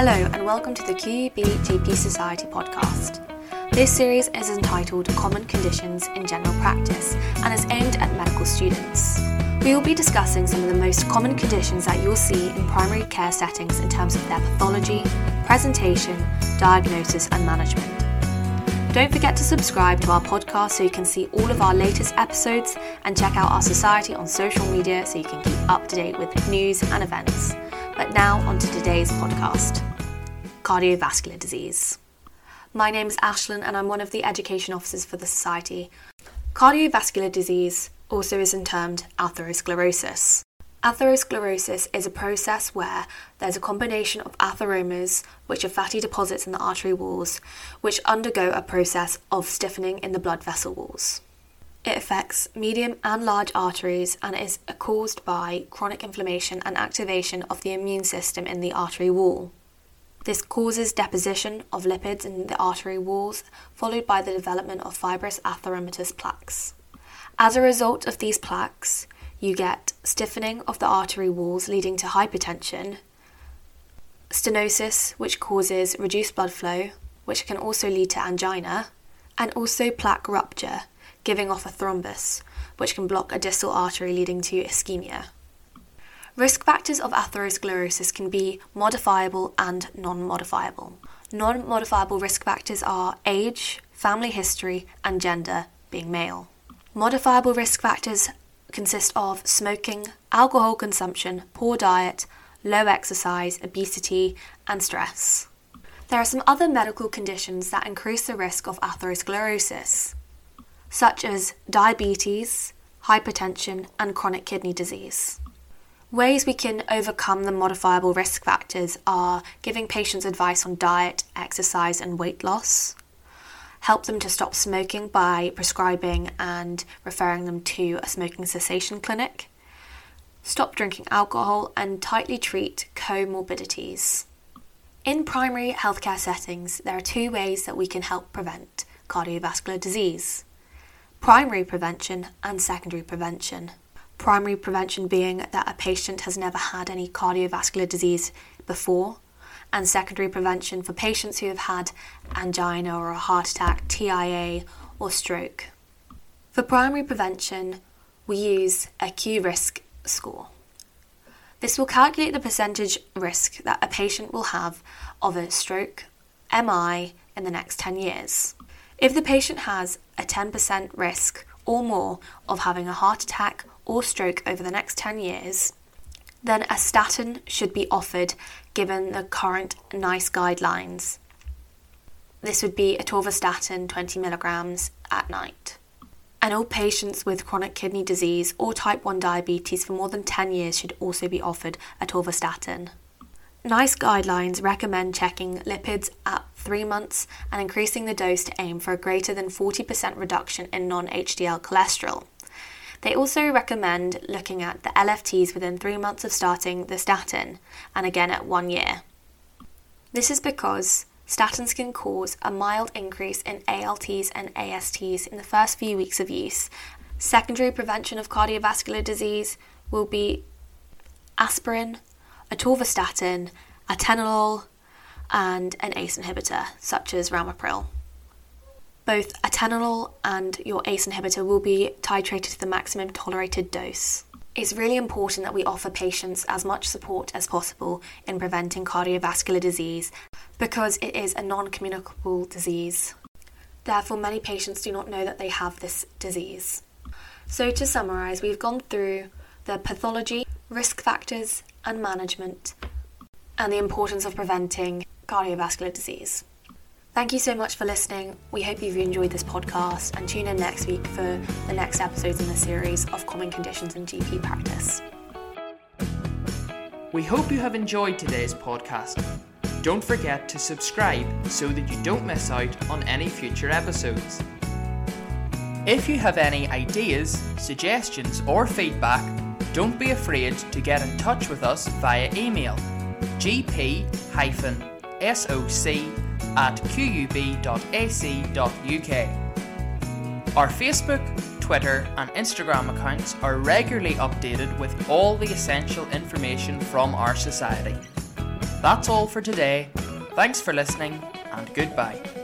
Hello, and welcome to the QUB GP Society podcast. This series is entitled Common Conditions in General Practice and is aimed at medical students. We will be discussing some of the most common conditions that you'll see in primary care settings in terms of their pathology, presentation, diagnosis, and management. Don't forget to subscribe to our podcast so you can see all of our latest episodes and check out our society on social media so you can keep up to date with news and events. But now, on to today's podcast cardiovascular disease. My name is Ashlyn, and I'm one of the education officers for the Society. Cardiovascular disease also isn't termed atherosclerosis. Atherosclerosis is a process where there's a combination of atheromas, which are fatty deposits in the artery walls, which undergo a process of stiffening in the blood vessel walls. It affects medium and large arteries and is caused by chronic inflammation and activation of the immune system in the artery wall. This causes deposition of lipids in the artery walls, followed by the development of fibrous atheromatous plaques. As a result of these plaques, you get stiffening of the artery walls leading to hypertension, stenosis, which causes reduced blood flow, which can also lead to angina, and also plaque rupture, giving off a thrombus, which can block a distal artery leading to ischemia. Risk factors of atherosclerosis can be modifiable and non modifiable. Non modifiable risk factors are age, family history, and gender, being male. Modifiable risk factors consist of smoking, alcohol consumption, poor diet, low exercise, obesity, and stress. There are some other medical conditions that increase the risk of atherosclerosis such as diabetes, hypertension, and chronic kidney disease. Ways we can overcome the modifiable risk factors are giving patients advice on diet, exercise, and weight loss, help them to stop smoking by prescribing and referring them to a smoking cessation clinic, stop drinking alcohol, and tightly treat comorbidities. In primary healthcare settings, there are two ways that we can help prevent cardiovascular disease primary prevention and secondary prevention. Primary prevention being that a patient has never had any cardiovascular disease before, and secondary prevention for patients who have had angina or a heart attack, TIA, or stroke. For primary prevention, we use a Q risk score. This will calculate the percentage risk that a patient will have of a stroke, MI, in the next 10 years. If the patient has a 10% risk or more of having a heart attack or stroke over the next 10 years, then a statin should be offered given the current NICE guidelines. This would be atorvastatin 20 milligrams at night. And all patients with chronic kidney disease or type 1 diabetes for more than 10 years should also be offered atorvastatin. NICE guidelines recommend checking lipids at three months and increasing the dose to aim for a greater than 40% reduction in non HDL cholesterol. They also recommend looking at the LFTs within three months of starting the statin and again at one year. This is because statins can cause a mild increase in ALTs and ASTs in the first few weeks of use. Secondary prevention of cardiovascular disease will be aspirin, atorvastatin, atenolol, and an ACE inhibitor, such as ramipril. Both atenolol and your ACE inhibitor will be titrated to the maximum tolerated dose. It's really important that we offer patients as much support as possible in preventing cardiovascular disease because it is a non communicable disease. Therefore, many patients do not know that they have this disease. So, to summarise, we've gone through the pathology, risk factors, and management, and the importance of preventing cardiovascular disease. Thank you so much for listening. We hope you've enjoyed this podcast and tune in next week for the next episodes in the series of common conditions in GP practice. We hope you have enjoyed today's podcast. Don't forget to subscribe so that you don't miss out on any future episodes. If you have any ideas, suggestions, or feedback, don't be afraid to get in touch with us via email gp soc at qub.ac.uk. Our Facebook, Twitter, and Instagram accounts are regularly updated with all the essential information from our society. That's all for today. Thanks for listening, and goodbye.